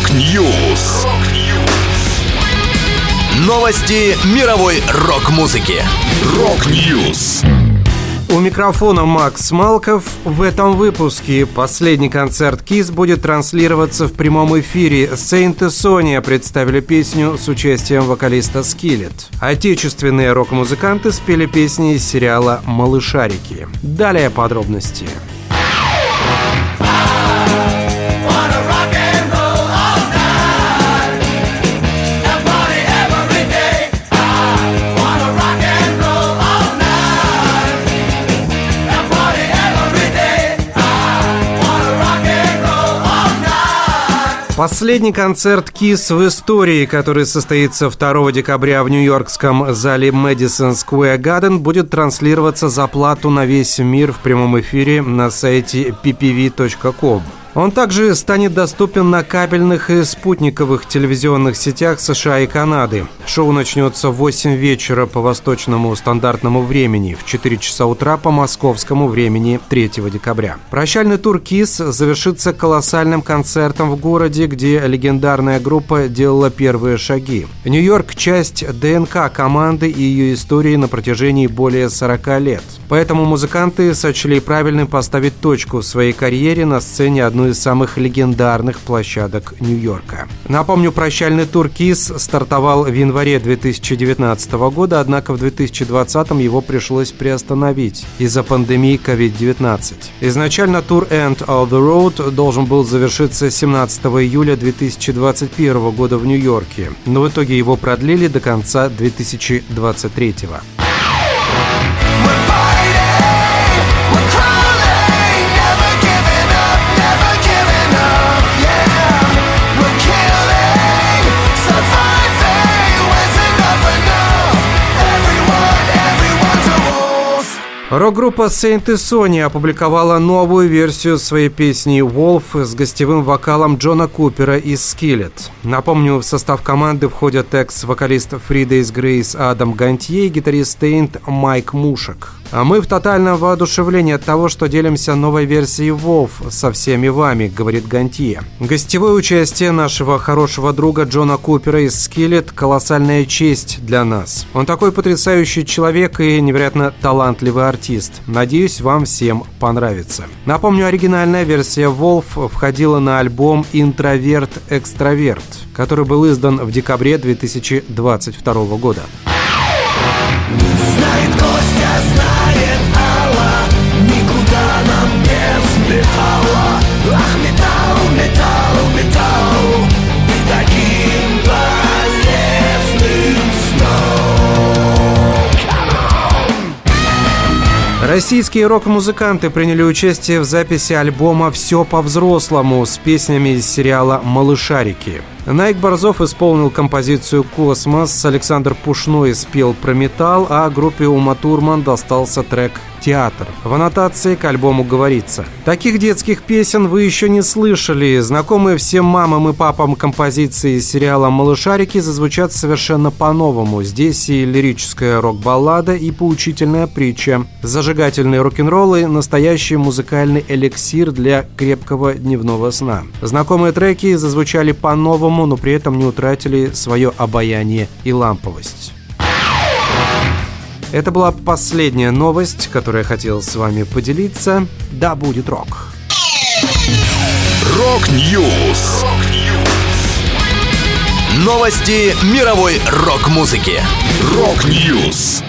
Rock News. Новости мировой рок-музыки. Rock News. У микрофона Макс Малков. В этом выпуске последний концерт Kiss будет транслироваться в прямом эфире. Saint Asonia представили песню с участием вокалиста Skillet. Отечественные рок-музыканты спели песни из сериала «Малышарики». Далее подробности. Последний концерт Kiss в истории, который состоится 2 декабря в нью-йоркском зале Madison Square Garden, будет транслироваться за плату на весь мир в прямом эфире на сайте ppv.com. Он также станет доступен на кабельных и спутниковых телевизионных сетях США и Канады. Шоу начнется в 8 вечера по восточному стандартному времени, в 4 часа утра по московскому времени 3 декабря. Прощальный тур КИС завершится колоссальным концертом в городе, где легендарная группа делала первые шаги. Нью-Йорк – часть ДНК команды и ее истории на протяжении более 40 лет. Поэтому музыканты сочли правильным поставить точку в своей карьере на сцене одной одну из самых легендарных площадок Нью-Йорка. Напомню, прощальный тур КИС стартовал в январе 2019 года, однако в 2020 его пришлось приостановить из-за пандемии COVID-19. Изначально тур End of the Road должен был завершиться 17 июля 2021 года в Нью-Йорке, но в итоге его продлили до конца 2023 года. Рок-группа Saint и Sony опубликовала новую версию своей песни «Wolf» с гостевым вокалом Джона Купера из Skillet. Напомню, в состав команды входят экс-вокалист Фридейс Грейс Адам Гантье и гитарист Saint Майк Мушек. А мы в тотальном воодушевлении от того, что делимся новой версией WoW со всеми вами, говорит Гантье. Гостевое участие нашего хорошего друга Джона Купера из Skillet – колоссальная честь для нас. Он такой потрясающий человек и невероятно талантливый артист. Надеюсь, вам всем понравится. Напомню, оригинальная версия Wolf входила на альбом «Интроверт Экстраверт», который был издан в декабре 2022 года. Знает Костя, знает Российские рок-музыканты приняли участие в записи альбома «Все по-взрослому» с песнями из сериала «Малышарики». Найк Борзов исполнил композицию «Космос», Александр Пушной спел про металл, а группе Ума Турман достался трек «Театр». В аннотации к альбому говорится. Таких детских песен вы еще не слышали. Знакомые всем мамам и папам композиции из сериала «Малышарики» зазвучат совершенно по-новому. Здесь и лирическая рок-баллада, и поучительная притча. Зажигательные рок-н-ролл и настоящий музыкальный эликсир для крепкого дневного сна. Знакомые треки зазвучали по-новому, но при этом не утратили свое обаяние и ламповость. Это была последняя новость, которую я хотел с вами поделиться. Да, будет рок. Rock News. Новости мировой рок-музыки. Rock News.